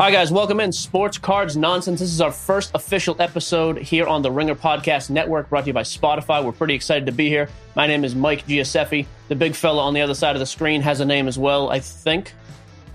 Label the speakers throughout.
Speaker 1: All right, guys, welcome in Sports Cards Nonsense. This is our first official episode here on the Ringer Podcast Network, brought to you by Spotify. We're pretty excited to be here. My name is Mike Gioseffi. The big fella on the other side of the screen has a name as well, I think.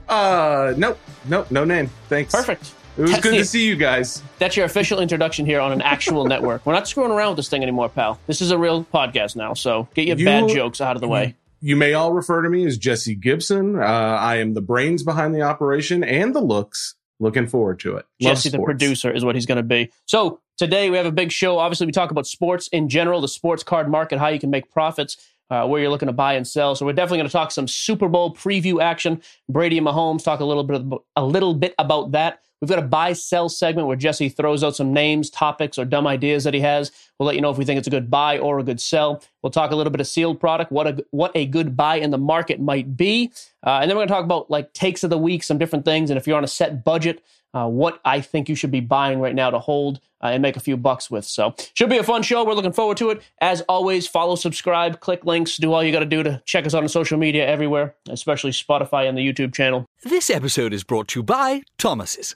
Speaker 2: Uh, nope, nope, no name. Thanks.
Speaker 1: Perfect.
Speaker 2: It was
Speaker 1: That's
Speaker 2: good
Speaker 1: the-
Speaker 2: to see you guys.
Speaker 1: That's your official introduction here on an actual network. We're not screwing around with this thing anymore, pal. This is a real podcast now, so get your
Speaker 2: You-
Speaker 1: bad jokes out of the way.
Speaker 2: You may all refer to me as Jesse Gibson. Uh, I am the brains behind the operation and the looks. Looking forward to it. Love
Speaker 1: Jesse, the producer, is what he's going to be. So today we have a big show. Obviously, we talk about sports in general, the sports card market, how you can make profits, uh, where you're looking to buy and sell. So we're definitely going to talk some Super Bowl preview action. Brady and Mahomes talk a little bit a little bit about that. We've got a buy sell segment where Jesse throws out some names, topics, or dumb ideas that he has. We'll let you know if we think it's a good buy or a good sell. We'll talk a little bit of sealed product, what a what a good buy in the market might be, uh, and then we're going to talk about like takes of the week, some different things, and if you're on a set budget, uh, what I think you should be buying right now to hold uh, and make a few bucks with. So, should be a fun show. We're looking forward to it. As always, follow, subscribe, click links, do all you got to do to check us out on social media everywhere, especially Spotify and the YouTube channel.
Speaker 3: This episode is brought to you by Thomas's.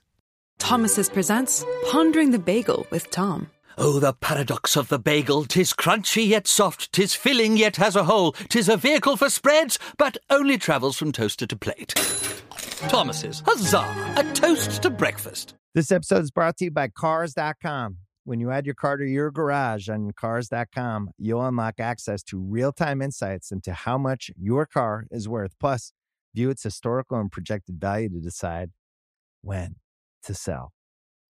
Speaker 4: Thomas's presents Pondering the Bagel with Tom.
Speaker 3: Oh, the paradox of the bagel! Tis crunchy yet soft, tis filling yet has a hole, tis a vehicle for spreads, but only travels from toaster to plate. Thomas's, huzzah! A toast to breakfast.
Speaker 5: This episode is brought to you by Cars.com. When you add your car to your garage on Cars.com, you'll unlock access to real time insights into how much your car is worth. Plus, view its historical and projected value to decide when to sell.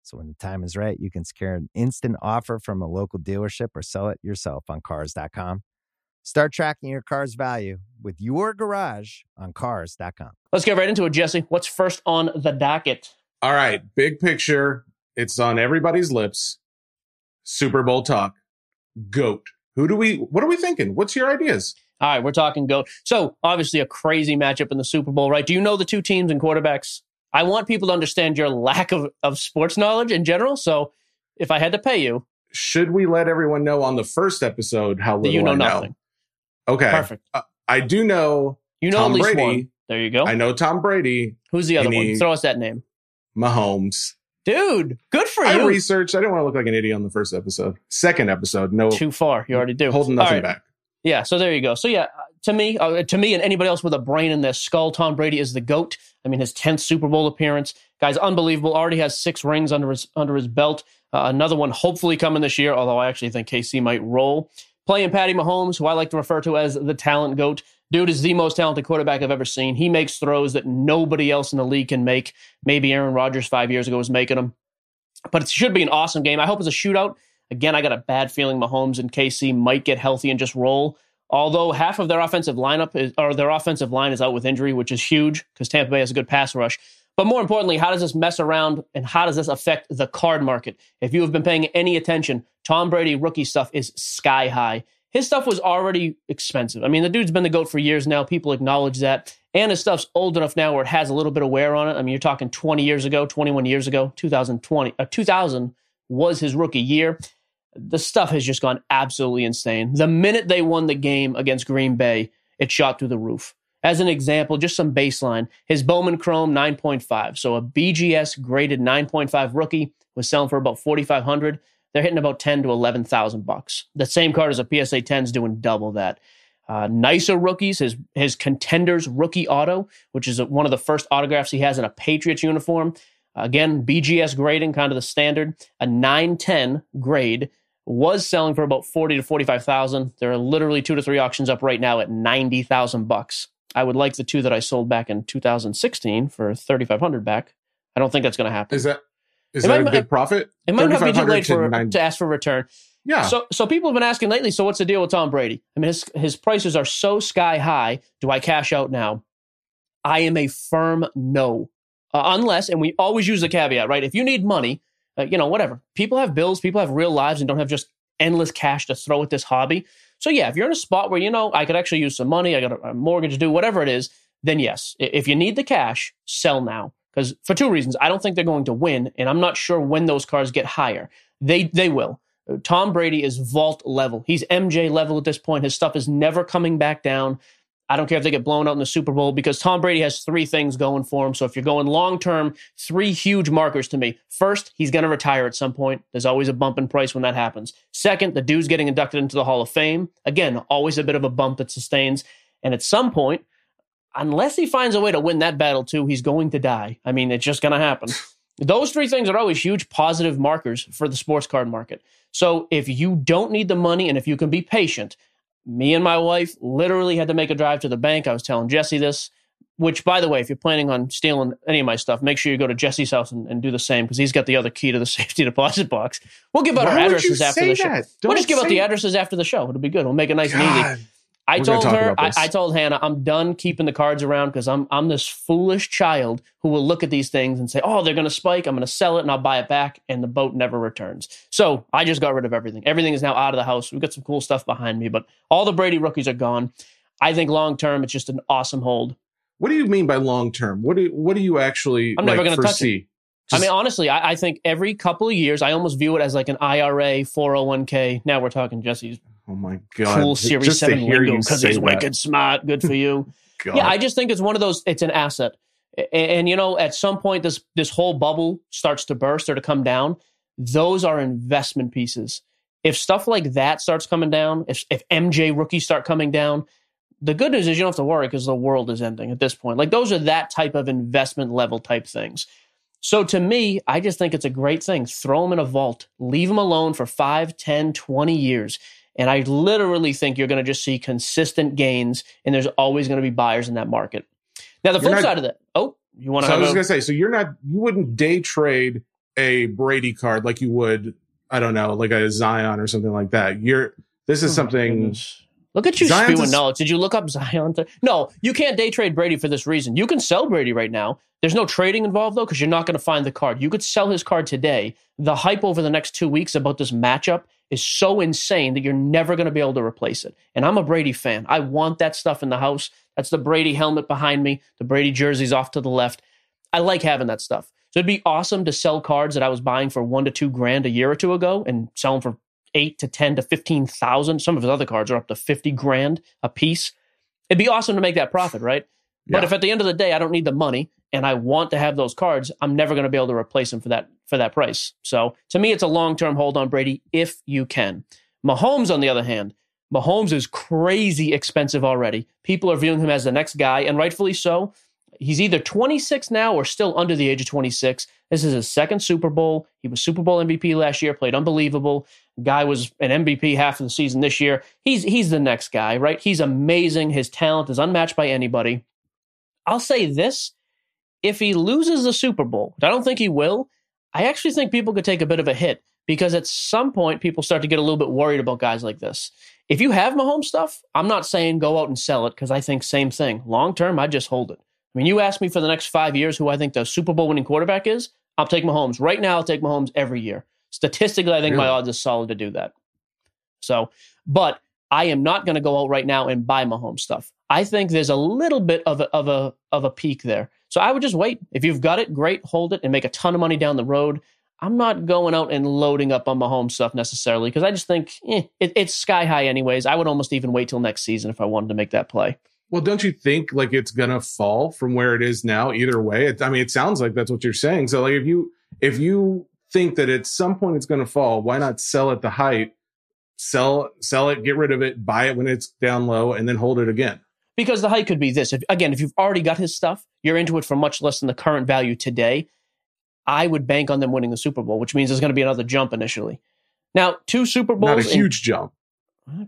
Speaker 5: So, when the time is right, you can secure an instant offer from a local dealership or sell it yourself on Cars.com. Start tracking your car's value with your garage on Cars.com.
Speaker 1: Let's get right into it, Jesse. What's first on the docket?
Speaker 2: All right, big picture. It's on everybody's lips. Super Bowl talk. Goat. Who do we? What are we thinking? What's your ideas?
Speaker 1: All right, we're talking GOAT. So, obviously, a crazy matchup in the Super Bowl, right? Do you know the two teams and quarterbacks? I want people to understand your lack of, of sports knowledge in general. So, if I had to pay you,
Speaker 2: Should we let everyone know on the first episode how little
Speaker 1: you know
Speaker 2: I
Speaker 1: nothing.
Speaker 2: Okay,
Speaker 1: Perfect.
Speaker 2: Uh, I do know.
Speaker 1: You know
Speaker 2: Tom
Speaker 1: at least
Speaker 2: Brady.
Speaker 1: one. There you go.
Speaker 2: I know Tom Brady,
Speaker 1: Who's the other one?
Speaker 2: he-
Speaker 1: Throw us that name.
Speaker 2: Mahomes.
Speaker 1: Dude, good for
Speaker 2: I
Speaker 1: you.
Speaker 2: I researched. I didn't want to look like an idiot on the first episode. Second episode, no
Speaker 1: Too far. You already do.
Speaker 2: holding nothing
Speaker 1: right.
Speaker 2: back.
Speaker 1: Yeah, so there you go. So yeah, to me, uh, to me, and anybody else with a brain in their skull, Tom Brady is the goat. I mean, his tenth Super Bowl appearance, guy's unbelievable. Already has six rings under his under his belt. Uh, another one hopefully coming this year. Although I actually think KC might roll. Playing Patty Mahomes, who I like to refer to as the talent goat. Dude is the most talented quarterback I've ever seen. He makes throws that nobody else in the league can make. Maybe Aaron Rodgers five years ago was making them. But it should be an awesome game. I hope it's a shootout. Again, I got a bad feeling Mahomes and KC might get healthy and just roll. Although half of their offensive lineup is, or their offensive line is out with injury, which is huge because Tampa Bay has a good pass rush. But more importantly, how does this mess around and how does this affect the card market? If you have been paying any attention, Tom Brady rookie stuff is sky high. His stuff was already expensive. I mean, the dude's been the GOAT for years now. People acknowledge that. And his stuff's old enough now where it has a little bit of wear on it. I mean, you're talking 20 years ago, 21 years ago, 2020, uh, 2000 was his rookie year. The stuff has just gone absolutely insane. The minute they won the game against Green Bay, it shot through the roof. As an example, just some baseline, his Bowman Chrome 9.5. So a BGS graded 9.5 rookie was selling for about 4500 They're hitting about 10 to 11,000 bucks. The same card as a PSA 10 is doing double that. Uh, nicer rookies, his his contenders rookie auto, which is one of the first autographs he has in a Patriots uniform. Again, BGS grading, kind of the standard. A 910 grade was selling for about 40 to 45,000. There are literally two to three auctions up right now at 90,000 bucks. I would like the two that I sold back in 2016 for 3,500 back. I don't think that's going to happen.
Speaker 2: Is that is
Speaker 1: It
Speaker 2: that
Speaker 1: might-
Speaker 2: a good profit?
Speaker 1: it might not be too
Speaker 2: 3,500
Speaker 1: late for,
Speaker 2: nine-
Speaker 1: to ask for return.
Speaker 2: yeah.
Speaker 1: So, so people have been asking lately. So, what's the deal with Tom Brady? I mean, his his prices are so sky high. Do I cash out now? I am a firm no, uh, unless, and we always use the caveat, right? If you need money, uh, you know, whatever. People have bills. People have real lives, and don't have just endless cash to throw at this hobby. So, yeah, if you're in a spot where you know I could actually use some money, I got a, a mortgage to do, whatever it is, then yes. If you need the cash, sell now. Because for two reasons, I don't think they're going to win, and I'm not sure when those cars get higher. They they will. Tom Brady is vault level. He's MJ level at this point. His stuff is never coming back down. I don't care if they get blown out in the Super Bowl because Tom Brady has three things going for him. So if you're going long term, three huge markers to me. First, he's going to retire at some point. There's always a bump in price when that happens. Second, the dude's getting inducted into the Hall of Fame. Again, always a bit of a bump that sustains. And at some point, unless he finds a way to win that battle too, he's going to die. I mean, it's just going to happen. Those three things are always huge positive markers for the sports card market. So if you don't need the money and if you can be patient, me and my wife literally had to make a drive to the bank. I was telling Jesse this, which, by the way, if you're planning on stealing any of my stuff, make sure you go to Jesse's house and, and do the same because he's got the other key to the safety deposit box. We'll give out
Speaker 2: Why
Speaker 1: our addresses after the show.
Speaker 2: that?
Speaker 1: We'll just give out the addresses after the show. It'll be good. We'll make it nice and easy. I
Speaker 2: We're
Speaker 1: told her, I. I told Hannah, I'm done keeping the cards around because I'm I'm this foolish child who will look at these things and say, oh, they're going to spike. I'm going to sell it and I'll buy it back, and the boat never returns. So I just got rid of everything. Everything is now out of the house. We've got some cool stuff behind me, but all the Brady rookies are gone. I think long term, it's just an awesome hold.
Speaker 2: What do you mean by long term? What do what do you actually
Speaker 1: I'm never
Speaker 2: like,
Speaker 1: gonna touch it.
Speaker 2: foresee?
Speaker 1: I mean, honestly, I, I think every couple of years, I almost view it as like an IRA, 401k. Now we're talking Jesse's
Speaker 2: oh my god,
Speaker 1: cool
Speaker 2: Just
Speaker 1: Series
Speaker 2: to
Speaker 1: 7 lingo because he's
Speaker 2: that.
Speaker 1: wicked smart. Good for you. Yeah, I just think it's one of those. It's an asset, A- and, you know, at some point, this this whole bubble starts to burst or to come down. Those are investment pieces. If stuff like that starts coming down, if if MJ rookies start coming down, the good news is you don't have to worry because the world is ending at this point. Like those are that type of investment level type things. So to me, I just think it's a great thing. Throw them in a vault, leave them alone for 5, 10, 20 years. And I literally think you're going to just see consistent gains, and there's always going to be buyers in that market. Now, the flip
Speaker 2: not-
Speaker 1: side of that, oh, you want to
Speaker 2: So I was gonna say, so you're not you wouldn't day trade a Brady card like you would, I don't know, like a Zion or something like that. You're this is
Speaker 1: Oh,
Speaker 2: something.
Speaker 1: Look at you
Speaker 2: Zion's
Speaker 1: spewing knowledge. Did you look up Zion? To, no, you can't day trade Brady for this reason. You can sell Brady right now. There's no trading involved though, because you're not going to find the card. You could sell his card today. The hype over the next two weeks about this matchup is so insane that you're never going to be able to replace it. And I'm a Brady fan. I want that stuff in the house. That's the Brady helmet behind me. The Brady jerseys off to the left. I like having that stuff. So it'd be awesome to sell cards that I was buying for one to two grand a year or two ago and sell them for eight to ten to fifteen thousand. Some of his other cards are up to fifty grand a piece. It'd be awesome to make that profit, right? But if at the end of the day I don't need the money and I want to have those cards, I'm never going to be able to replace them for that for that price. So to me, it's a long term hold on Brady if you can. Mahomes, on the other hand, Mahomes is crazy expensive already. People are viewing him as the next guy, and rightfully so. He's either 26 now or still under the age of 26. This is his second Super Bowl. He was Super Bowl MVP last year, played unbelievable. Guy was an MVP half of the season this year. He's he's the next guy, right? He's amazing. His talent is unmatched by anybody. I'll say this: if he loses the Super Bowl, I don't think he will, I actually think people could take a bit of a hit because at some point people start to get a little bit worried about guys like this. If you have Mahomes stuff, I'm not saying go out and sell it because I think same thing. Long term, I just hold it. I mean, you ask me for the next five years who I think the Super Bowl winning quarterback is, I'll take Mahomes. Right now, I'll take Mahomes every year. Statistically, I think my odds are solid to do that. So, but I am not going to go out right now and buy Mahomes stuff. I think there's a little bit of a, of a of a peak there. So I would just wait. If you've got it, great, hold it and make a ton of money down the road. I'm not going out and loading up on Mahomes stuff necessarily because I just think eh, it, it's sky high anyways. I would almost even wait till next season if I wanted to make that play.
Speaker 2: Well, don't you think like it's gonna fall from where it is now? Either way, it, I mean, it sounds like that's what you're saying. So, like, if you if you think that at some point it's gonna fall, why not sell at the height? Sell sell it, get rid of it, buy it when it's down low, and then hold it again.
Speaker 1: Because the height could be this. If again, if you've already got his stuff, you're into it for much less than the current value today. I would bank on them winning the Super Bowl, which means there's going to be another jump initially. Now, two Super Bowls,
Speaker 2: Not a
Speaker 1: in-
Speaker 2: huge jump.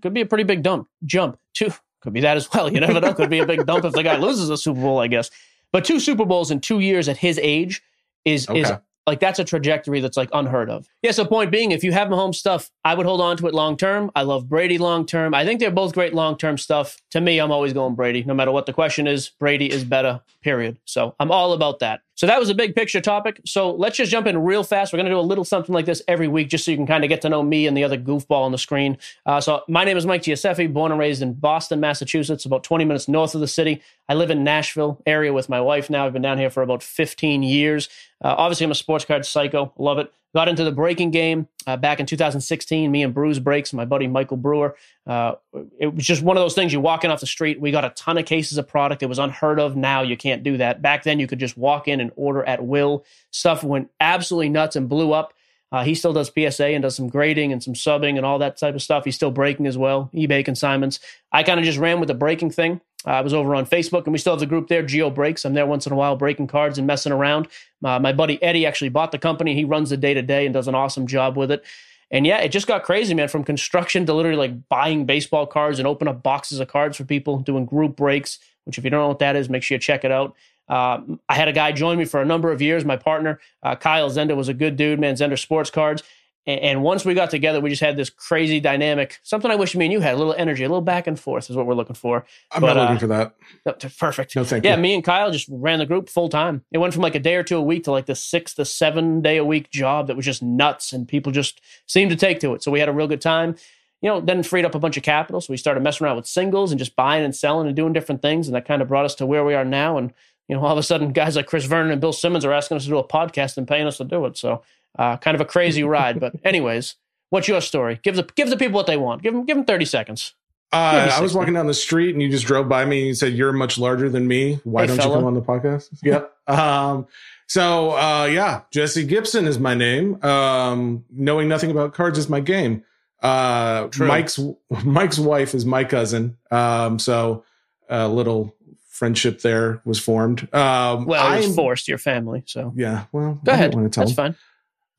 Speaker 1: Could be a pretty big dump. Jump. Two could be that as well. You never know. Could be a big dump if the guy loses a Super Bowl, I guess. But two Super Bowls in two years at his age is is
Speaker 2: Okay.
Speaker 1: Like that's a trajectory that's like unheard of. Yeah. So point being, if you have Mahomes stuff, I would hold on to it long term. I love Brady long term. I think they're both great long term stuff. To me, I'm always going Brady. No matter what the question is, Brady is better. Period. So I'm all about that. So that was a big picture topic. So let's just jump in real fast. We're going to do a little something like this every week just so you can kind of get to know me and the other goofball on the screen. Uh, so my name is Mike Gioseffi, born and raised in Boston, Massachusetts, about 20 minutes north of the city. I live in Nashville area with my wife now. I've been down here for about 15 years. Uh, obviously, I'm a sports card psycho. Love it. Got into the breaking game uh, back in 2016. Me and Bruce Breaks, my buddy Michael Brewer. Uh, it was just one of those things. You walk in off the street. We got a ton of cases of product. It was unheard of. Now you can't do that. Back then, you could just walk in and order at will. Stuff went absolutely nuts and blew up. Uh, he still does PSA and does some grading and some subbing and all that type of stuff. He's still breaking as well, eBay consignments. I kind of just ran with the breaking thing. Uh, I was over on Facebook, and we still have the group there, Geo Breaks. I'm there once in a while breaking cards and messing around. Uh, my buddy Eddie actually bought the company. He runs the day to day and does an awesome job with it. And yeah, it just got crazy, man. From construction to literally like buying baseball cards and open up boxes of cards for people, doing group breaks. Which, if you don't know what that is, make sure you check it out. Uh, I had a guy join me for a number of years. My partner, uh, Kyle Zender was a good dude, man. Zender Sports Cards. And, once we got together, we just had this crazy dynamic. Something I wish me and you had a little energy, a little back and forth is what we're looking for.
Speaker 2: I'm but, not looking uh, for that.
Speaker 1: No, perfect.
Speaker 2: No, thank
Speaker 1: yeah,
Speaker 2: you.
Speaker 1: me and Kyle just ran the group full time. It went from like a day or two a week to like the six to seven day a week job that was just nuts, and people just seemed to take to it. So we had a real good time. You know, then freed up a bunch of capital. So we started messing around with singles and just buying and selling and doing different things. And that kind of brought us to where we are now. And you know, all of a sudden, guys like Chris Vernon and Bill Simmons are asking us to do a podcast and paying us to do it. So, uh, kind of a crazy ride. But, anyways, what's your story? Give the give the people what they want. Give them give them thirty seconds.
Speaker 2: Uh, I was walking down the street and you just drove by me and you said you're much larger than me. Why hey, don't fella. you come on the podcast? yep. Um, so uh, yeah, Jesse Gibson is my name. Um, knowing nothing about cards is my game. Uh, Mike's Mike's wife is my cousin. Um, so a little friendship there was formed. Um,
Speaker 1: well, it was I'm, forced your family. So
Speaker 2: yeah. Well,
Speaker 1: go I ahead. Want to tell That's fine.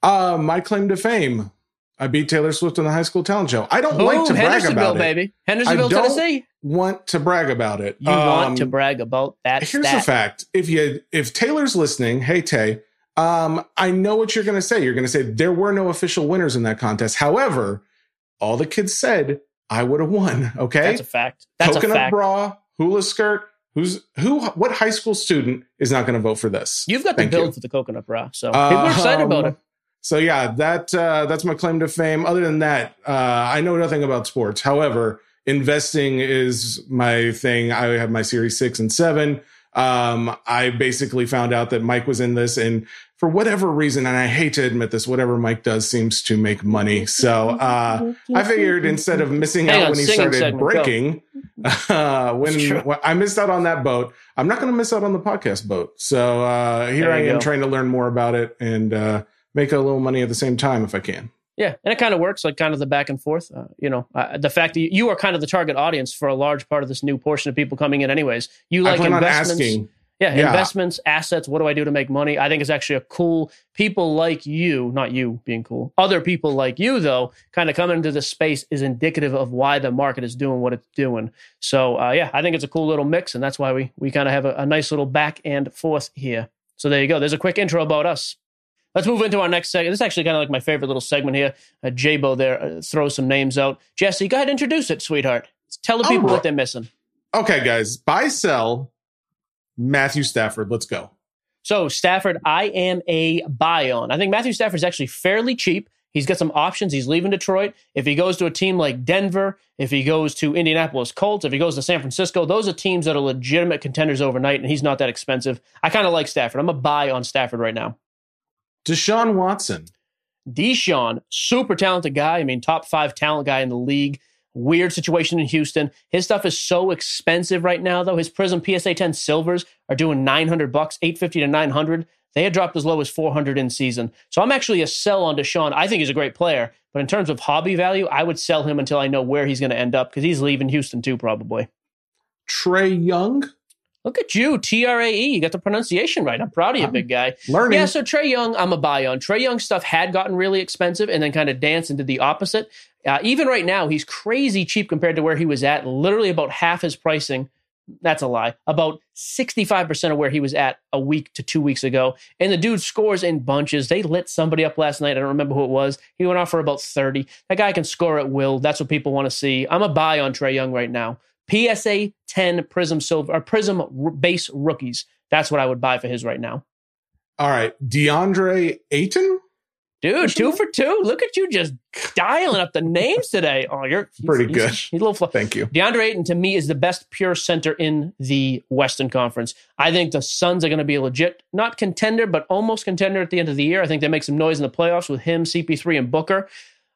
Speaker 2: Uh, my claim to fame. I beat Taylor Swift on the high school talent show. I don't Boom, like to brag about
Speaker 1: it. Hendersonville, baby. Hendersonville, Tennessee.
Speaker 2: Want to brag about it?
Speaker 1: You um, want to brag about that?
Speaker 2: Here's
Speaker 1: stat.
Speaker 2: the fact: if you if Taylor's listening, hey Tay, um, I know what you're going to say. You're going to say there were no official winners in that contest. However, all the kids said I would have won. Okay,
Speaker 1: that's a fact. That's
Speaker 2: Coconut
Speaker 1: a fact.
Speaker 2: bra, hula skirt, Who's who? What high school student is not going to vote for this?
Speaker 1: You've got Thank the build you. for the coconut bra, so people are excited um, about it.
Speaker 2: So yeah, that uh, that's my claim to fame. Other than that, uh, I know nothing about sports. However, investing is my thing. I have my Series Six and Seven. Um, I basically found out that Mike was in this, and for whatever reason, and I hate to admit this, whatever Mike does seems to make money. So uh, I figured instead of missing out when he started segment, breaking, uh, when, when, I missed out on that boat, I'm not going to miss out on the podcast boat. So uh, here I am go. trying to learn more about it and uh, make a little money at the same time if I can.
Speaker 1: Yeah, and it kind of works like kind of the back and forth. Uh, you know, uh, the fact that you are kind of the target audience for a large part of this new portion of people coming in, anyways. You like investments. Yeah, yeah, investments, assets. What do I do to make money? I think it's actually a cool. People like you, not you being cool. Other people like you, though, kind of coming into the space is indicative of why the market is doing what it's doing. So, uh, yeah, I think it's a cool little mix, and that's why we we kind of have a, a nice little back and forth here. So there you go. There's a quick intro about us. Let's move into our next segment. This is actually kind of like my favorite little segment here. Uh, Jabo there uh, throws some names out. Jesse, go ahead and introduce it, sweetheart. Tell the people right. what they're missing.
Speaker 2: Okay, guys. Buy, sell, Matthew Stafford. Let's go.
Speaker 1: So Stafford, I am a buy on. I think Matthew Stafford is actually fairly cheap. He's got some options. He's leaving Detroit. If he goes to a team like Denver, if he goes to Indianapolis Colts, if he goes to San Francisco, those are teams that are legitimate contenders overnight, and he's not that expensive. I kind of like Stafford. I'm a buy on Stafford right now.
Speaker 2: Deshaun Watson.
Speaker 1: Deshaun, super talented guy. I mean, top five talent guy in the league. Weird situation in Houston. His stuff is so expensive right now, though. His Prism PSA 10 silvers are doing 900 bucks, 850 to 900. They had dropped as low as 400 in season. So I'm actually a sell on Deshaun. I think he's a great player, but in terms of hobby value, I would sell him until I know where he's going to end up because he's leaving Houston too, probably.
Speaker 2: Trae Young.
Speaker 1: Look at you, T R A E. You got the pronunciation right. I'm proud of you, I'm big guy.
Speaker 2: Learning.
Speaker 1: Yeah, so Trae Young, I'm a buy on. Trae Young stuff had gotten really expensive and then kind of danced into the opposite. Uh, even right now, he's crazy cheap compared to where he was at. Literally about half his pricing. That's a lie. About 65% of where he was at a week to two weeks ago. And the dude scores in bunches. They lit somebody up last night. I don't remember who it was. He went off for about 30. That guy can score at will. That's what people want to see. I'm a buy on Trae Young right now. PSA 10 Prism Silver or Prism base rookies. That's what I would buy for his right now.
Speaker 2: All right. DeAndre Ayton?
Speaker 1: Dude, two for two. Look at you just dialing up the names today. Oh, you're
Speaker 2: Pretty
Speaker 1: he's-
Speaker 2: good.
Speaker 1: He's, a little fl-
Speaker 2: Thank you.
Speaker 1: DeAndre Ayton to me is the best pure center in the Western Conference. I think the Suns are going to be a legit, not contender, but almost contender at the end of the year. I think they make some noise in the playoffs with him, CP3, and Booker.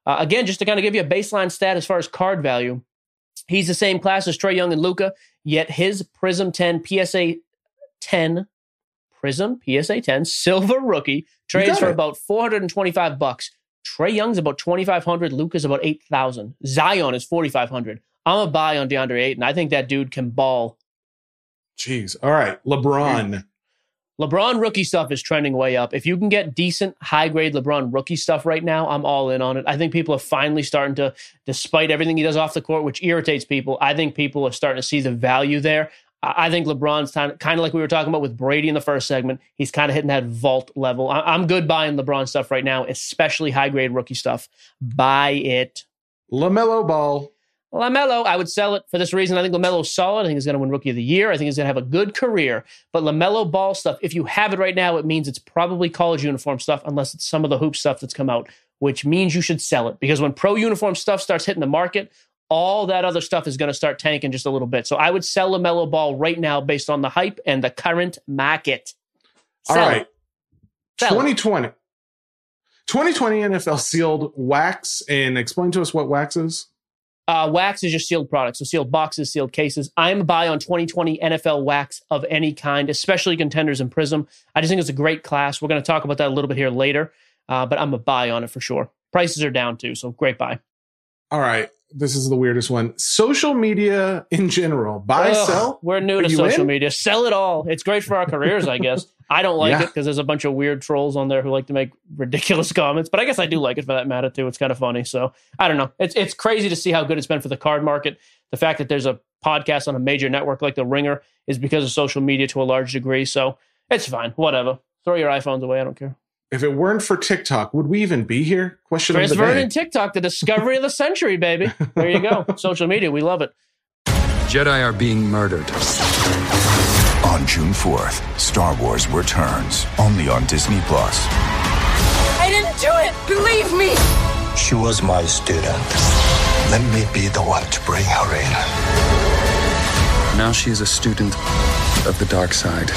Speaker 1: Uh, again, just to kind of give you a baseline stat as far as card value, he's the same class as Trae Young and Luka, yet his Prism 10 PSA 10 Prism PSA 10 silver rookie trades for about 425 bucks. Trae Young's about 2500, Luka's about 8000. Zion is 4500. I'm a buy on DeAndre Ayton. I think that dude can ball.
Speaker 2: Jeez. All right. LeBron.
Speaker 1: LeBron rookie stuff is trending way up. If you can get decent high grade LeBron rookie stuff right now, I'm all in on it. I think people are finally starting to, despite everything he does off the court, which irritates people, I think people are starting to see the value there. I think LeBron's of, kind of like we were talking about with Brady in the first segment. He's kind of hitting that vault level. I'm good buying LeBron stuff right now, especially high grade rookie stuff. Buy it.
Speaker 2: LaMelo Ball.
Speaker 1: LaMelo, I would sell it for this reason. I think LaMelo's solid. I think he's going to win Rookie of the Year. I think he's going to have a good career. But LaMelo ball stuff, if you have it right now, it means it's probably college uniform stuff, unless it's some of the hoop stuff that's come out, which means you should sell it. Because when pro uniform stuff starts hitting the market, all that other stuff is going to start tanking just a little bit. So I would sell LaMelo ball right now based on the hype and the current market.
Speaker 2: All
Speaker 1: Sell
Speaker 2: right.
Speaker 1: it. It.
Speaker 2: 2020. 2020 NFL sealed wax. And explain to us what wax is.
Speaker 1: Uh, wax is just sealed products, so sealed boxes, sealed cases. I'm a buy on 2020 NFL wax of any kind, especially contenders and Prism. I just think it's a great class. We're going to talk about that a little bit here later, uh, but I'm a buy on it for sure. Prices are down too, so great buy.
Speaker 2: All right. This is the weirdest one. Social media in general. Buy,
Speaker 1: Ugh,
Speaker 2: sell.
Speaker 1: We're new to social
Speaker 2: in?
Speaker 1: media. Sell it all. It's great for our careers, I guess. I don't like
Speaker 2: Yeah.
Speaker 1: it because there's a bunch of weird trolls on there who like to make ridiculous comments, but I guess I do like it for that matter too. It's kind of funny. So I don't know. It's it's crazy to see how good it's been for the card market. The fact that there's a podcast on a major network like The Ringer is because of social media to a large degree. So it's fine. Whatever. Throw your iPhones away. I don't care.
Speaker 2: If it weren't for TikTok, would we even be here? Question
Speaker 1: Chris
Speaker 2: of the day.
Speaker 1: Vernon, TikTok, the discovery of the century, baby. There you go. Social media, we love it.
Speaker 6: Jedi are being murdered.
Speaker 7: On June 4th, Star Wars returns only on Disney Plus.
Speaker 8: I didn't do it! Believe me!
Speaker 9: She was my student. Let me be the one to bring her in.
Speaker 6: Now she is a student of the dark side.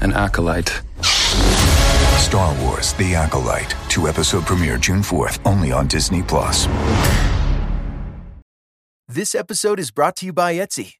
Speaker 6: An acolyte.
Speaker 7: Star Wars The Acolyte. Two episode premiere June 4th, only on Disney Plus.
Speaker 10: This episode is brought to you by Etsy.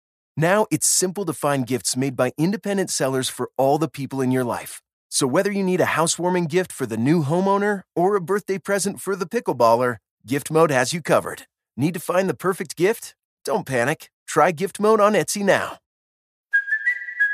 Speaker 10: Now it's simple to find gifts made by independent sellers for all the people in your life. So whether you need a housewarming gift for the new homeowner or a birthday present for the pickleballer, gift mode has you covered. Need to find the perfect gift? Don't panic. Try gift mode on Etsy now.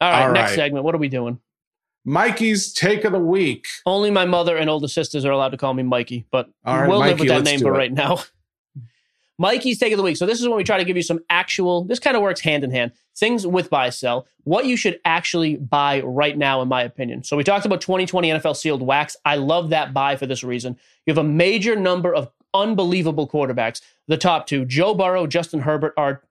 Speaker 1: All right,
Speaker 2: All
Speaker 1: next
Speaker 2: right.
Speaker 1: segment. What are we doing?
Speaker 2: Mikey's take of the week.
Speaker 1: Only my mother and older sisters are allowed to call me Mikey, but
Speaker 2: right,
Speaker 1: we'll live with that name for
Speaker 2: it.
Speaker 1: right now. Mikey's take of the week. So this is when we try to give you some actual. This kind of works hand in hand. Things with buy sell. What you should actually buy right now, in my opinion. So we talked about 2020 NFL sealed wax. I love that buy for this reason. You have a major number of unbelievable quarterbacks. The top two, Joe Burrow, Justin Herbert, are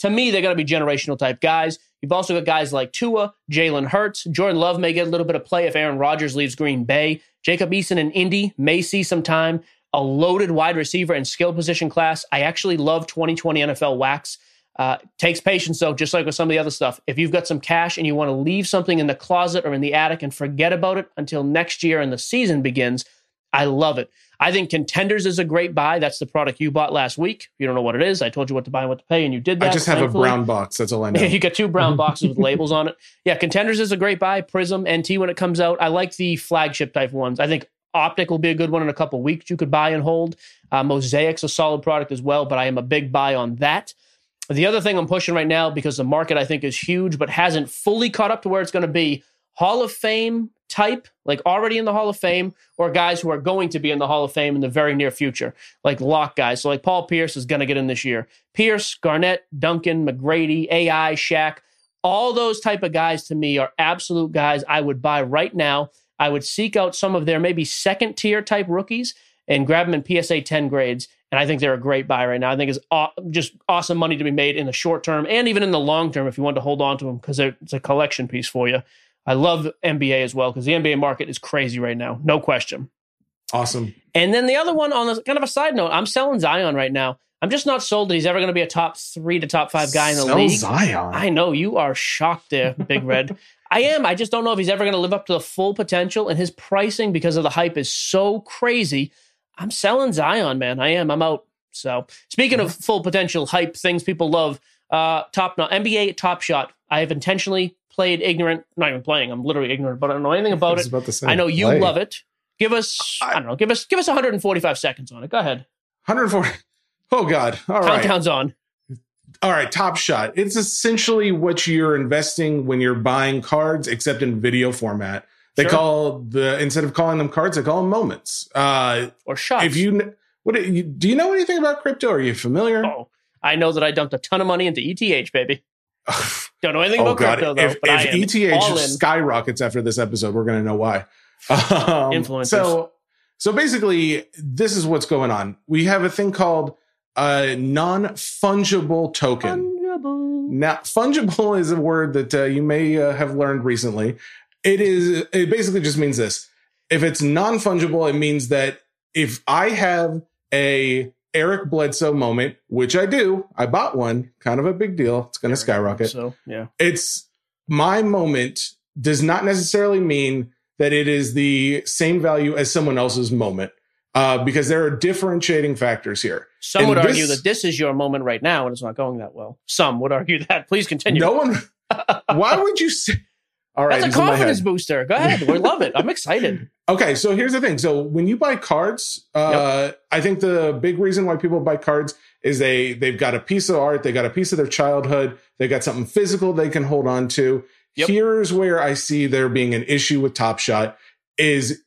Speaker 1: to me they're going to be generational type guys. You've also got guys like Tua, Jalen Hurts, Jordan Love may get a little bit of play if Aaron Rodgers leaves Green Bay. Jacob Eason in Indy may see some time. A loaded wide receiver and skill position class. I actually love 2020 NFL wax. Uh, takes patience though, just like with some of the other stuff. If you've got some cash and you want to leave something in the closet or in the attic and forget about it until next year and the season begins, I love it. I think Contenders is a great buy. That's the product you bought last week. You don't know what it is. I told you what to buy and what to pay, and you did that.
Speaker 2: I just have
Speaker 1: thankfully.
Speaker 2: a brown box. That's all I know.
Speaker 1: you got two brown boxes with labels on it. Yeah, Contenders is a great buy. Prism, NT when it comes out. I like the flagship type ones. I think Optic will be a good one in a couple weeks. You could buy and hold. Uh, Mosaic's a solid product as well, but I am a big buy on that. The other thing I'm pushing right now because the market I think is huge, but hasn't fully caught up to where it's going to be. Hall of Fame type, like already in the Hall of Fame, or guys who are going to be in the Hall of Fame in the very near future, like lock guys. So, like Paul Pierce is going to get in this year. Pierce, Garnett, Duncan, McGrady, AI, Shaq, all those type of guys to me are absolute guys I would buy right now. I would seek out some of their maybe second tier type rookies and grab them in PSA 10 grades. And I think they're a great buy right now. I think it's aw- just awesome money to be made in the short term and even in the long term if you want to hold on to them because it's a collection piece for you. I love NBA as well because the NBA market is crazy right now, no question.
Speaker 2: Awesome.
Speaker 1: And then the other one on the kind of a side note, I'm selling Zion right now. I'm just not sold that he's ever going to be a top three to top five guy in the
Speaker 2: Sell
Speaker 1: league.
Speaker 2: Zion.
Speaker 1: I know you are shocked there, Big Red. I am. I just don't know if he's ever going to live up to the full potential. And his pricing, because of the hype, is so crazy. I'm selling Zion, man. I am. I'm out. So speaking of full potential hype, things people love, uh, top no, NBA Top Shot. I have intentionally played ignorant. Not even playing. I'm literally ignorant, but I don't know anything about
Speaker 2: I
Speaker 1: it.
Speaker 2: about
Speaker 1: I know you
Speaker 2: play.
Speaker 1: love it. Give us. I don't know. Give us. Give us 145 seconds on it. Go ahead.
Speaker 2: 140. Oh God. All right.
Speaker 1: Countdown's on.
Speaker 2: All right. Top shot. It's essentially what you're investing when you're buying cards, except in video format. They
Speaker 1: Sure.
Speaker 2: call the instead of calling them cards, they call them moments. Uh,
Speaker 1: Or shots.
Speaker 2: if you what do you, do you know anything about crypto? Are you familiar?
Speaker 1: Oh, I know that I dumped a ton of money into ETH, baby. Don't know anything
Speaker 2: Oh
Speaker 1: about
Speaker 2: God!
Speaker 1: crypto though,
Speaker 2: if
Speaker 1: but I
Speaker 2: if ETH skyrockets after this episode, we're going to know why. Um,
Speaker 1: Influencers.
Speaker 2: So, so basically, this is what's going on. We have a thing called a non-fungible token. Now, fungible is a word that uh, you may uh, have learned recently. It is. It basically just means this. If it's non-fungible, it means that if I have a Eric Bledsoe moment, which I do, I bought one, kind of a big deal. It's going to skyrocket
Speaker 1: So yeah,
Speaker 2: it's my moment does not necessarily mean that it is the same value as someone else's moment uh, because there are differentiating factors here.
Speaker 1: some
Speaker 2: And
Speaker 1: would argue
Speaker 2: this-
Speaker 1: that this is your moment right now, and it's not going that well. Some would argue that. Please continue.
Speaker 2: No one. why would you say? All right,
Speaker 1: That's a
Speaker 2: he's in my
Speaker 1: confidence booster. Go ahead. We love it. I'm excited.
Speaker 2: Okay, so here's the thing. So when you buy cards, uh, I think the big reason why people buy cards is they they've got a piece of art, they got a piece of their childhood, they got something physical they can hold on to.
Speaker 1: Yep.
Speaker 2: Here's where I see there being an issue with Top Shot is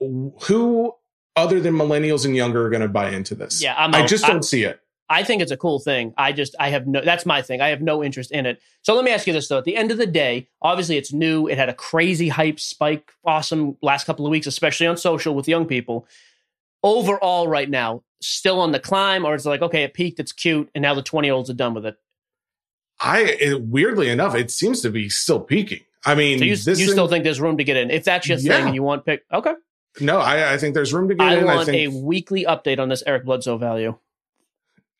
Speaker 2: who other than millennials and younger are going to buy into this.
Speaker 1: Yeah, I'm
Speaker 2: I just
Speaker 1: I-
Speaker 2: don't see it.
Speaker 1: I think it's a cool thing. I just, I have no, that's my thing. I have no interest in it. So let me ask you this though. At the end of the day, obviously it's new. It had a crazy hype spike, awesome last couple of weeks, especially on social with young people. Overall, right now, still on the climb, or it's like, okay, it peaked, it's cute, and now the 20 year olds are done with it.
Speaker 2: I it, weirdly enough, it seems to be still peaking. I mean,
Speaker 1: So you,
Speaker 2: this
Speaker 1: you
Speaker 2: thing-
Speaker 1: still think there's room to get in. If that's your
Speaker 2: Yeah.
Speaker 1: thing and you want pick, okay.
Speaker 2: no, I, I think there's room to get
Speaker 1: I
Speaker 2: in. I
Speaker 1: want
Speaker 2: think
Speaker 1: a weekly update on this Eric Bledsoe value.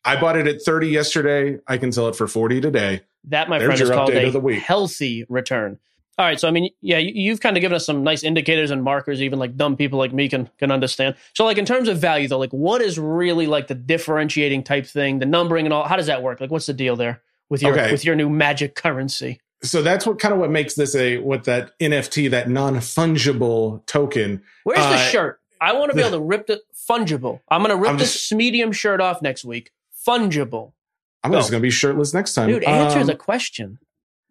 Speaker 2: I bought it at 30 yesterday. I can sell it for 40 today.
Speaker 1: That, my
Speaker 2: There's
Speaker 1: friend, is called a
Speaker 2: of the week.
Speaker 1: healthy return. All right, so I mean, yeah, you- you've kind of given us some nice indicators and markers, even like dumb people like me can can understand. So, like in terms of value, though, like what is really like the differentiating type thing, the numbering and all? How does that work? Like, what's the deal there with your
Speaker 2: Okay.
Speaker 1: with your new magic currency?
Speaker 2: So that's what kind of what makes this a what that NFT, that non-fungible token.
Speaker 1: Where's the
Speaker 2: Uh,
Speaker 1: shirt? I want to be able to rip the fungible. I'm going to rip
Speaker 2: I'm
Speaker 1: this
Speaker 2: just-
Speaker 1: medium shirt off next week. Fungible,
Speaker 2: I'm just going to be shirtless next time.
Speaker 1: dude. Answer
Speaker 2: Um,
Speaker 1: the question.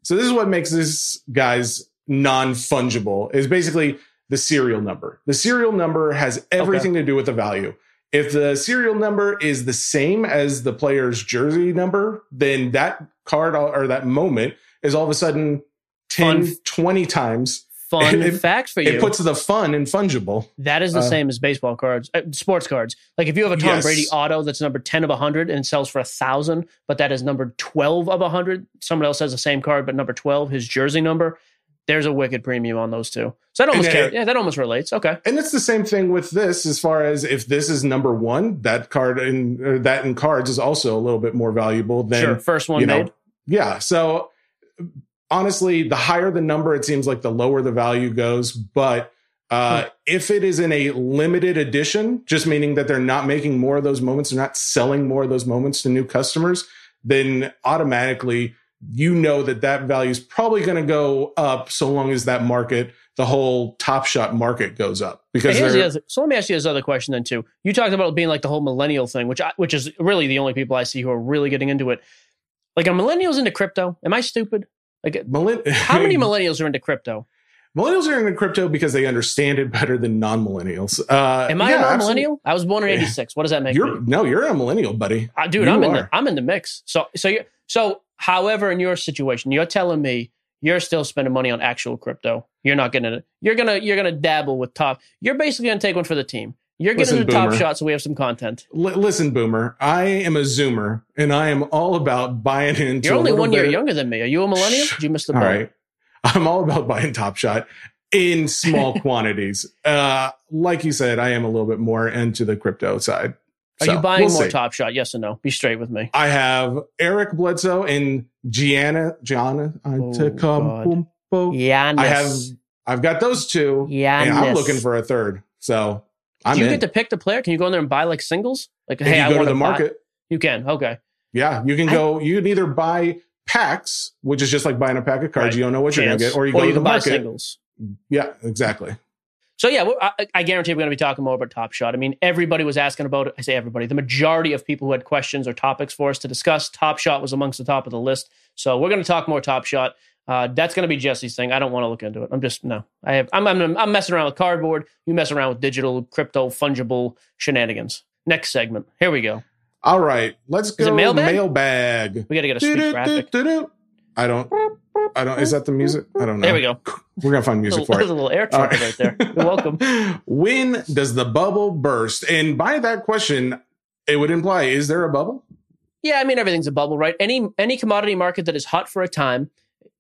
Speaker 2: So this is what makes this guy's non-fungible is basically the serial number. The serial number has everything to do with the value. If the serial number is the same as the player's jersey number, then that card or that moment is all of a sudden 10,
Speaker 1: Fun.
Speaker 2: 20 times.
Speaker 1: Fun
Speaker 2: it-
Speaker 1: fact for you.
Speaker 2: It puts the fun in fungible.
Speaker 1: That is the
Speaker 2: Uh,
Speaker 1: same as baseball cards, uh, sports cards. Like if you have a Tom
Speaker 2: Yes.
Speaker 1: Brady auto that's number 10 of 100 and sells for a thousand, but that is number 12 of 100, someone else has the same card, but number 12, his jersey number, there's a wicked premium on those two. So that almost,
Speaker 2: And,
Speaker 1: yeah, that almost relates. Okay.
Speaker 2: And it's the same thing with this as far as if this is number one, that card in or that in cards is also a little bit more valuable than
Speaker 1: sure. First one
Speaker 2: you know,
Speaker 1: made.
Speaker 2: Yeah. So honestly, the higher the number, it seems like the lower the value goes. But Uh, if it is in a limited edition, just meaning that they're not making more of those moments, they're not selling more of those moments to new customers, then automatically you know that that value is probably going to go up so long as that market, the whole Top Shot market goes up. Because
Speaker 1: other, so let me ask you this other question then too. You talked about it being like the whole millennial thing, which I, which is really the only people I see who are really getting into it. Like, are millennials into crypto? Am I stupid? Like,
Speaker 2: Millen-
Speaker 1: how many millennials are into crypto?
Speaker 2: millennials are into crypto because they understand it better than non-millennials. Uh,
Speaker 1: Am I
Speaker 2: yeah,
Speaker 1: a non-millennial I was born in '86. What does that make
Speaker 2: You're
Speaker 1: me?
Speaker 2: no, you're a millennial, buddy.
Speaker 1: Uh, dude,
Speaker 2: You
Speaker 1: I'm in the. I'm in the mix. So so you so however in your situation, you're telling me you're still spending money on actual crypto. You're not gonna you're gonna you're gonna dabble with top. You're basically gonna take one for the team. You're getting
Speaker 2: Listen,
Speaker 1: the top
Speaker 2: Boomer.
Speaker 1: shot, so we have some content.
Speaker 2: L- listen, Boomer, I am a Zoomer, and I am all about buying into.
Speaker 1: You're only one year
Speaker 2: bit-
Speaker 1: younger than me. Are you a millennial? Did you miss the
Speaker 2: All
Speaker 1: boat?
Speaker 2: right, I'm all about buying Top Shot in small quantities. Uh, like you said, I am a little bit more into the crypto side.
Speaker 1: Are
Speaker 2: So,
Speaker 1: you buying
Speaker 2: we'll
Speaker 1: more
Speaker 2: see.
Speaker 1: top shot? Yes or no? Be straight with me.
Speaker 2: I have Eric Bledsoe and Gianna Gianna Antetokounmpo.
Speaker 1: Giannis.
Speaker 2: I have I've got those two, and I'm looking for a third. So I'm
Speaker 1: Do you
Speaker 2: in.
Speaker 1: get to pick the player? Can you go in there and buy like singles? Like,
Speaker 2: if
Speaker 1: hey,
Speaker 2: you
Speaker 1: I
Speaker 2: go to
Speaker 1: want
Speaker 2: the
Speaker 1: buy-
Speaker 2: market,
Speaker 1: You can. Okay.
Speaker 2: yeah, you can go. You can either buy packs, which is just like buying a pack of cards.
Speaker 1: Right.
Speaker 2: You don't know what you're going to get, or you go to the
Speaker 1: can buy
Speaker 2: market.
Speaker 1: singles.
Speaker 2: Yeah, exactly.
Speaker 1: So yeah, I, I guarantee we're going to be talking more about Top Shot. I mean, everybody was asking about it. I say everybody. The majority of people who had questions or topics for us to discuss, Top Shot was amongst the top of the list. So we're going to talk more Top Shot. Uh, that's going to be Jesse's thing. I don't want to look into it. I'm just no. I have. I'm, I'm. I'm messing around with cardboard. You mess around with digital, crypto, fungible shenanigans. Next segment. Here we go.
Speaker 2: All right, let's
Speaker 1: Is it
Speaker 2: go
Speaker 1: mailbag?
Speaker 2: mailbag.
Speaker 1: We got to get a sweet graphic.
Speaker 2: Do-do-do-do-do. I don't. I don't. Is that the music? I don't know.
Speaker 1: There we go.
Speaker 2: We're gonna find music for
Speaker 1: There's a little air trumpet right there. You're welcome.
Speaker 2: when does the bubble burst? And by that question, it would imply: is there a bubble?
Speaker 1: Yeah, I mean everything's a bubble, right? Any any commodity market that is hot for a time,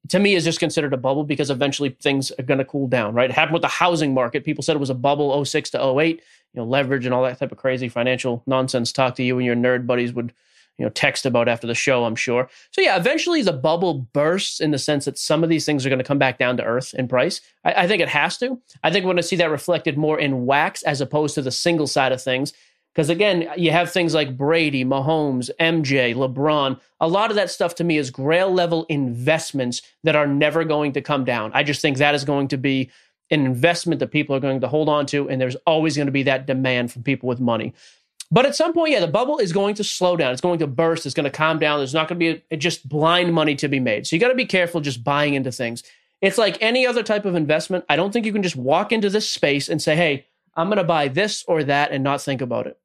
Speaker 1: to me, is just considered a bubble because eventually things are going to cool down, right? It happened with the housing market. People said it was a bubble 06 to 08, you know, leverage and all that type of crazy financial nonsense talk to you and your nerd buddies would, you know, text about after the show, I'm sure. So yeah, eventually the bubble bursts in the sense that some of these things are going to come back down to earth in price. I, I think it has to. I think we're going to see that reflected more in wax as opposed to the single side of things. Because again, you have things like Brady, Mahomes, MJ, LeBron. A lot of that stuff to me is grail level investments that are never going to come down. I just think that is going to be an investment that people are going to hold on to, and there's always going to be that demand from people with money. But at some point, yeah, the bubble is going to slow down. It's going to burst. It's going to calm down. There's not going to be a, just blind money to be made. So you got to be careful just buying into things. It's like any other type of investment. I don't think you can just walk into this space and say, hey, I'm going to buy this or that and not think about it.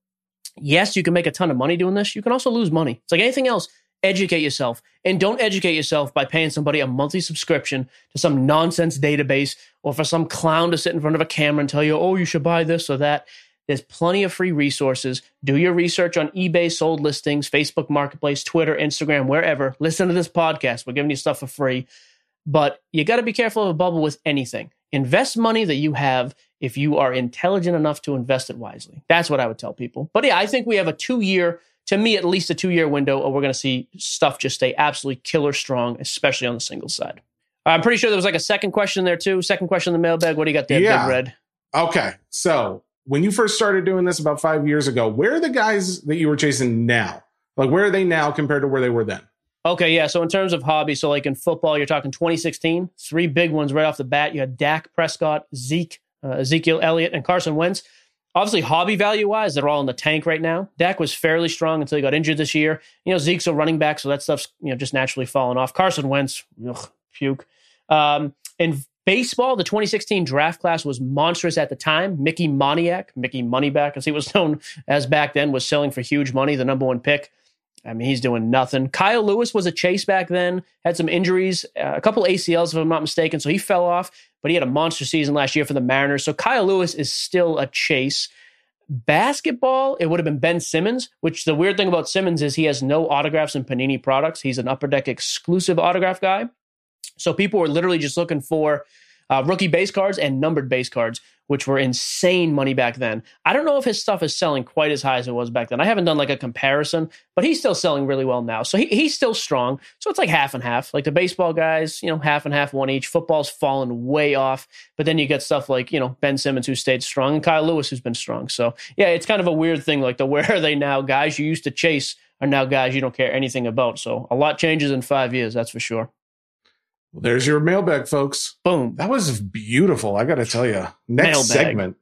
Speaker 1: Yes, you can make a ton of money doing this. You can also lose money. It's like anything else. Educate yourself and don't educate yourself by paying somebody a monthly subscription to some nonsense database or for some clown to sit in front of a camera and tell you, oh, you should buy this or that. There's plenty of free resources. Do your research on eBay sold listings, Facebook Marketplace, Twitter, Instagram, wherever. Listen to this podcast. We're giving you stuff for free. But you got to be careful of a bubble with anything. Invest money that you have if you are intelligent enough to invest it wisely. That's what I would tell people. But yeah, I think we have a two year, to me, at least a two year window, or we're going to see stuff just stay absolutely killer strong, especially on the single side. I'm pretty sure there was like a second question there too. Second question in the mailbag. What do you got there,
Speaker 2: Yeah.
Speaker 1: Big Red?
Speaker 2: Okay, so when you first started doing this about five years ago, where are the guys that you were chasing now? Like, where are they now compared to where they were then?
Speaker 1: Okay, yeah. So in terms of hobby, so like in football, you're talking 2016, three big ones right off the bat. You had Dak Prescott, Zeke, uh, Ezekiel Elliott, and Carson Wentz. Obviously, hobby value wise, they're all in the tank right now. Dak was fairly strong until he got injured this year. You know, Zeke's a running back, so that stuff's you know just naturally falling off. Carson Wentz, ugh, puke. Um, in baseball, the 2016 draft class was monstrous at the time. Mickey Moniak, Mickey Moneyback, as he was known as back then, was selling for huge money, the number one pick. I mean, he's doing nothing. Kyle Lewis was a chase back then, had some injuries, uh, a couple ACLs, if I'm not mistaken. So he fell off, but he had a monster season last year for the Mariners. So Kyle Lewis is still a chase. Basketball, it would have been Ben Simmons, which the weird thing about Simmons is he has no autographs in Panini products. He's an upper deck exclusive autograph guy. So people were literally just looking for uh, rookie base cards and numbered base cards, which were insane money back then. I don't know if his stuff is selling quite as high as it was back then. I haven't done like a comparison, but he's still selling really well now. So he, he's still strong. So it's like half and half. Like the baseball guys, you know, half and half, one each. Football's fallen way off. But then you get stuff like, you know, Ben Simmons, who stayed strong, and Kyle Lewis, who's been strong. So yeah, it's kind of a weird thing. Like the where are they now? Guys you used to chase are now guys you don't care anything about. So a lot changes in five years, that's for sure.
Speaker 2: Well, there's your mailbag, folks.
Speaker 1: Boom.
Speaker 2: That was beautiful. I got to tell you. Next
Speaker 1: Mailbag.
Speaker 2: segment,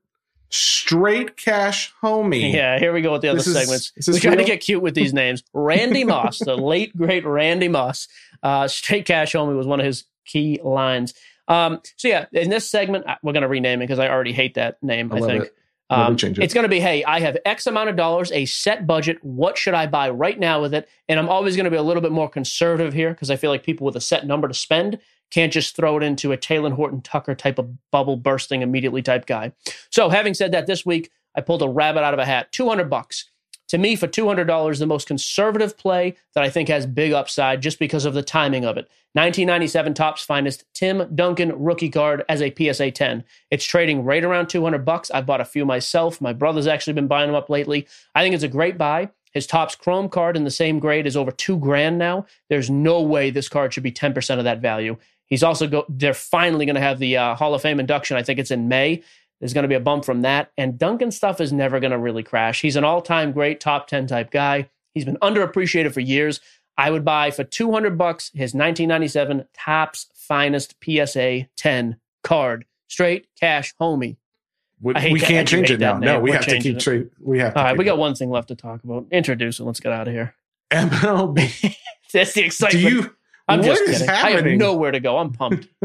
Speaker 2: straight cash homie.
Speaker 1: Yeah, here we go with the other
Speaker 2: This is-
Speaker 1: segments.
Speaker 2: is this
Speaker 1: we try to get cute with these names. Randy Moss, the late great Randy Moss, uh, straight cash homie was one of his key lines. Um, so yeah, in this segment, we're going to rename it because I already hate that name.
Speaker 2: I
Speaker 1: I, think.
Speaker 2: it.
Speaker 1: Um, it's going to be, hey, I have X amount of dollars, a set budget. What should I buy right now with it? And I'm always going to be a little bit more conservative here because I feel like people with a set number to spend can't just throw it into a Talen Horton Tucker type of bubble bursting immediately type guy. So, having said that, this week I pulled a rabbit out of a hat. 200 bucks. To me, for $200, the most conservative play that I think has big upside just because of the timing of it. 1997 Topps Finest Tim Duncan rookie card as a PSA 10. It's trading right around 200 bucks. I've bought a few myself. My brother's actually been buying them up lately. I think it's a great buy. His Topps Chrome card in the same grade is over two grand now. There's no way this card should be 10% of that value. He's also go. They're finally going to have the uh, Hall of Fame induction. I think it's in May. There's going to be a bump from that. And Duncan stuff is never going to really crash. He's an all time great top 10 type guy. He's been underappreciated for years. I would buy for 200 bucks his 1997 Topps Finest PSA 10 card. Straight cash homie.
Speaker 2: We, we can't change it now. No, we
Speaker 1: We're
Speaker 2: have to keep straight. We have.
Speaker 1: All right, we
Speaker 2: it.
Speaker 1: got one thing left to talk about. Introduce it. Let's get out of here.
Speaker 2: Oh, MLB.
Speaker 1: That's the
Speaker 2: Do
Speaker 1: excitement.
Speaker 2: you?
Speaker 1: I'm
Speaker 2: what
Speaker 1: just
Speaker 2: is
Speaker 1: kidding. I have nowhere to go. I'm pumped.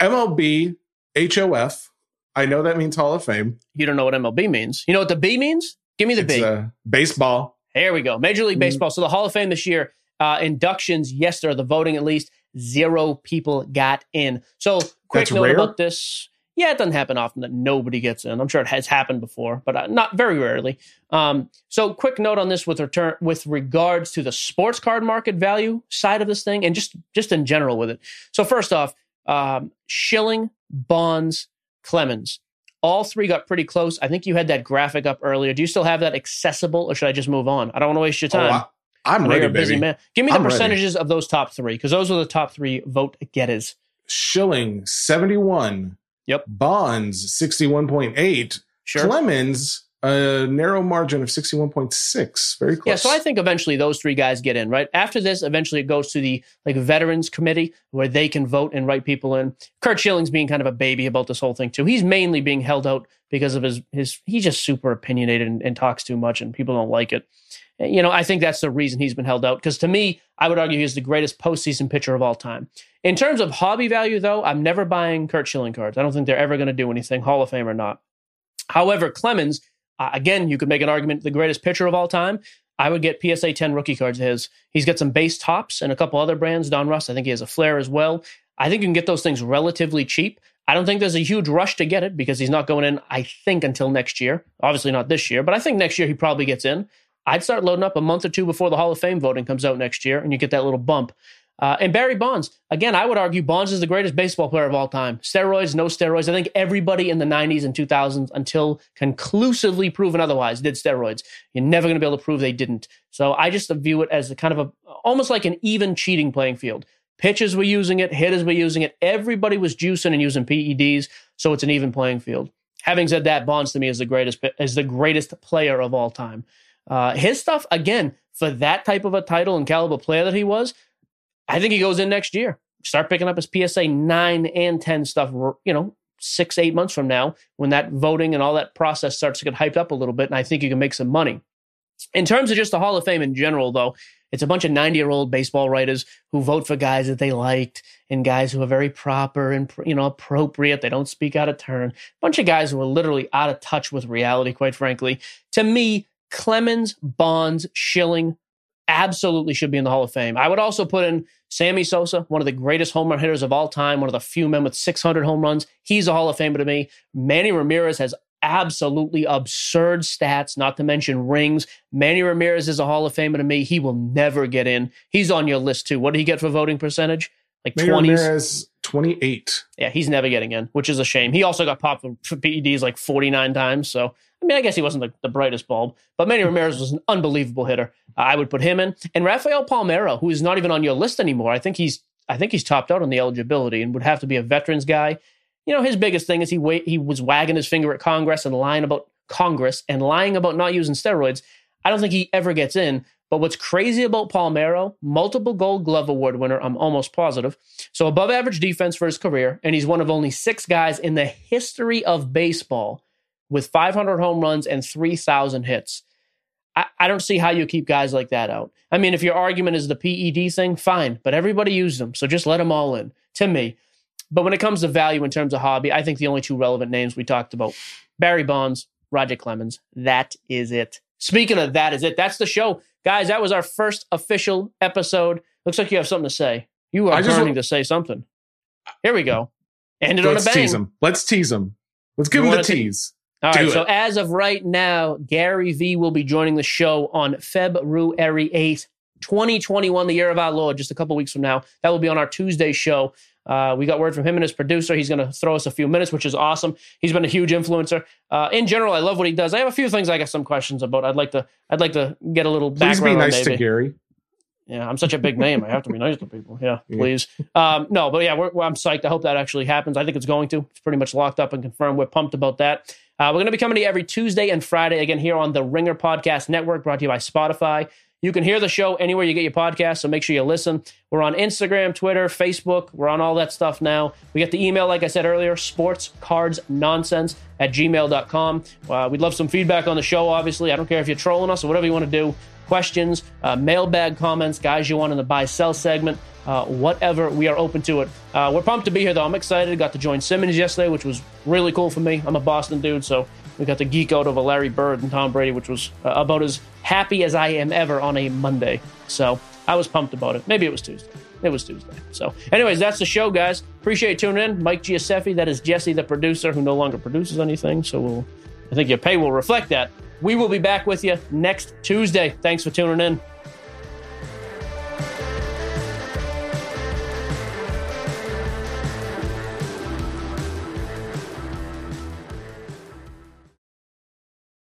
Speaker 2: MLB HOF. I know that means Hall of Fame.
Speaker 1: you don't know what MLB means. You know what the B means? Give me the
Speaker 2: It's
Speaker 1: B.
Speaker 2: uh, baseball.
Speaker 1: There we go. Major. League Baseball. So the Hall of Fame this year, uh, inductions yesterday, the voting at least, zero people got in. So quick
Speaker 2: That's
Speaker 1: note
Speaker 2: rare?
Speaker 1: about this. Yeah, it doesn't happen often that nobody gets in. I'm sure it has happened before, but uh, not very rarely. Um, so quick note on this with return with regards to the sports card market value side of this thing, and just just in general with it. So first off, um, Schilling, Bonds, Clemens. All three got pretty close. I think you had that graphic up earlier. Do you still have that accessible, or should I just move on? I don't want to waste your
Speaker 2: Oh,
Speaker 1: time.
Speaker 2: I, I'm
Speaker 1: I
Speaker 2: ready,
Speaker 1: you're a busy man. Give me the
Speaker 2: I'm ready.
Speaker 1: percentages of those top three, because those are the top three vote getters.
Speaker 2: Schilling 71.
Speaker 1: Yep.
Speaker 2: Bonds 61.8.
Speaker 1: Sure.
Speaker 2: Clemens a narrow margin of 61.6. Very close.
Speaker 1: Yeah, so I think eventually those three guys get in, right? After this, eventually it goes to the like veterans committee where they can vote and write people in. Curt Schilling's being kind of a baby about this whole thing too. He's mainly being held out because of his his he's just super opinionated and, and talks too much and people don't like it. You know, I think that's the reason he's been held out. Because to me, I would argue he's the greatest postseason pitcher of all time. In terms of hobby value, though, I'm never buying Curt Schilling cards. I don't think they're ever going to do anything, Hall of Fame or not. However, Clemens, uh, again, you could make an argument the greatest pitcher of all time. I would get PSA 10 rookie cards of his. He's got some base Topps and a couple other brands. Donruss, I think he has a flair as well. I think you can get those things relatively cheap. I don't think there's a huge rush to get it because he's not going in, I think, until next year. Obviously not this year, but I think next year he probably gets in. I'd start loading up a month or two before the Hall of Fame voting comes out next year, and you get that little bump. Uh, and Barry Bonds, again, I would argue Bonds is the greatest baseball player of all time. Steroids, no steroids. I think everybody in the 90s and 2000s, until conclusively proven otherwise, did steroids. You're never going to be able to prove they didn't. So I just view it as a kind of a almost like an even cheating playing field. Pitchers were using it, hitters were using it. Everybody was juicing and using PEDs, so it's an even playing field. Having said that, Bonds to me is the greatest is the greatest player of all time. Uh, his stuff again for that type of a title and caliber player that he was, I think he goes in next year. Start picking up his PSA nine and ten stuff. You know, six eight months from now when that voting and all that process starts to get hyped up a little bit, and I think you can make some money. In terms of just the Hall of Fame in general, though, it's a bunch of 90 year old baseball writers who vote for guys that they liked and guys who are very proper and you know appropriate. They don't speak out of turn. A bunch of guys who are literally out of touch with reality, quite frankly. To me, Clemens, Bonds, Schilling absolutely should be in the Hall of Fame. I would also put in Sammy Sosa, one of the greatest home run hitters of all time, one of the few men with 600 home runs. He's a Hall of Famer to me. Manny Ramirez has absolutely absurd stats, not to mention rings. Manny Ramirez is a Hall of Famer to me. He will never get in. He's on your list too. What did he get for voting percentage? Like
Speaker 2: Manny
Speaker 1: 20s?
Speaker 2: Ramirez 28.
Speaker 1: Yeah, he's never getting in, which is a shame. He also got popped for PEDs like 49 times. So, I mean, I guess he wasn't the, the brightest bulb, but Manny Ramirez was an unbelievable hitter. Uh, I would put him in. And Rafael Palmeiro, who is not even on your list anymore, I think he's I think he's topped out on the eligibility and would have to be a veterans guy. You know, his biggest thing is he wa- he was wagging his finger at Congress and lying about Congress and lying about not using steroids. I don't think he ever gets in. But what's crazy about Palmero, multiple gold glove award winner, I'm almost positive. So above average defense for his career, and he's one of only six guys in the history of baseball with 500 home runs and 3,000 hits. I, I don't see how you keep guys like that out. I mean, if your argument is the PED thing, fine, but everybody used them. So just let them all in to me. But when it comes to value in terms of hobby, I think the only two relevant names we talked about Barry Bonds, Roger Clemens. That is it. Speaking of that is it. That's the show. Guys, that was our first official episode. Looks like you have something to say. You are burning to say something. Here we go. Ended on a
Speaker 2: Let's
Speaker 1: bang.
Speaker 2: tease him. Let's tease him. Let's give
Speaker 1: You
Speaker 2: him the tease.
Speaker 1: All
Speaker 2: Do
Speaker 1: right. So
Speaker 2: it.
Speaker 1: as of right now, Gary V will be joining the show on February 8th, 2021, the year of our Lord, just a couple weeks from now. That will be on our Tuesday show. Uh, we got word from him and his producer. He's going to throw us a few minutes, which is awesome. He's been a huge influencer. Uh, in general, I love what he does. I have a few things I got some questions about. I'd like to. I'd like to get a little
Speaker 2: Please
Speaker 1: background.
Speaker 2: be
Speaker 1: on
Speaker 2: nice
Speaker 1: maybe.
Speaker 2: to Gary.
Speaker 1: Yeah, I'm such a big name. I have to be nice to people. Yeah,
Speaker 2: Yeah.
Speaker 1: please. Um, no, but yeah, we're, I'm psyched. I hope that actually happens. I think it's going to. It's pretty much locked up and confirmed. We're pumped about that. Uh, we're going to be coming to you every Tuesday and Friday again here on the Ringer Podcast Network, brought to you by Spotify. You can hear the show anywhere you get your podcast, so make sure you listen. We're on Instagram, Twitter, Facebook. We're on all that stuff now. We got the email, like I said earlier, sportscardsnonsense at gmail.com. Uh, we'd love some feedback on the show, obviously. I don't care if you're trolling us or whatever you want to do. Questions, uh, mailbag comments, guys you want in the buy sell segment, uh, whatever. We are open to it. Uh, we're pumped to be here, though. I'm excited. Got to join Simmons yesterday, which was really cool for me. I'm a Boston dude, so we got to geek out over Larry Bird and Tom Brady, which was uh, about as happy as I am ever on a Monday. So I was pumped about it. Maybe it was Tuesday. It was Tuesday. So, anyways, that's the show, guys. Appreciate tuning in. Mike Gioseffi, that is Jesse, the producer, who no longer produces anything. So, we'll, I think your pay will reflect that. We will be back with you next Tuesday. Thanks for tuning in.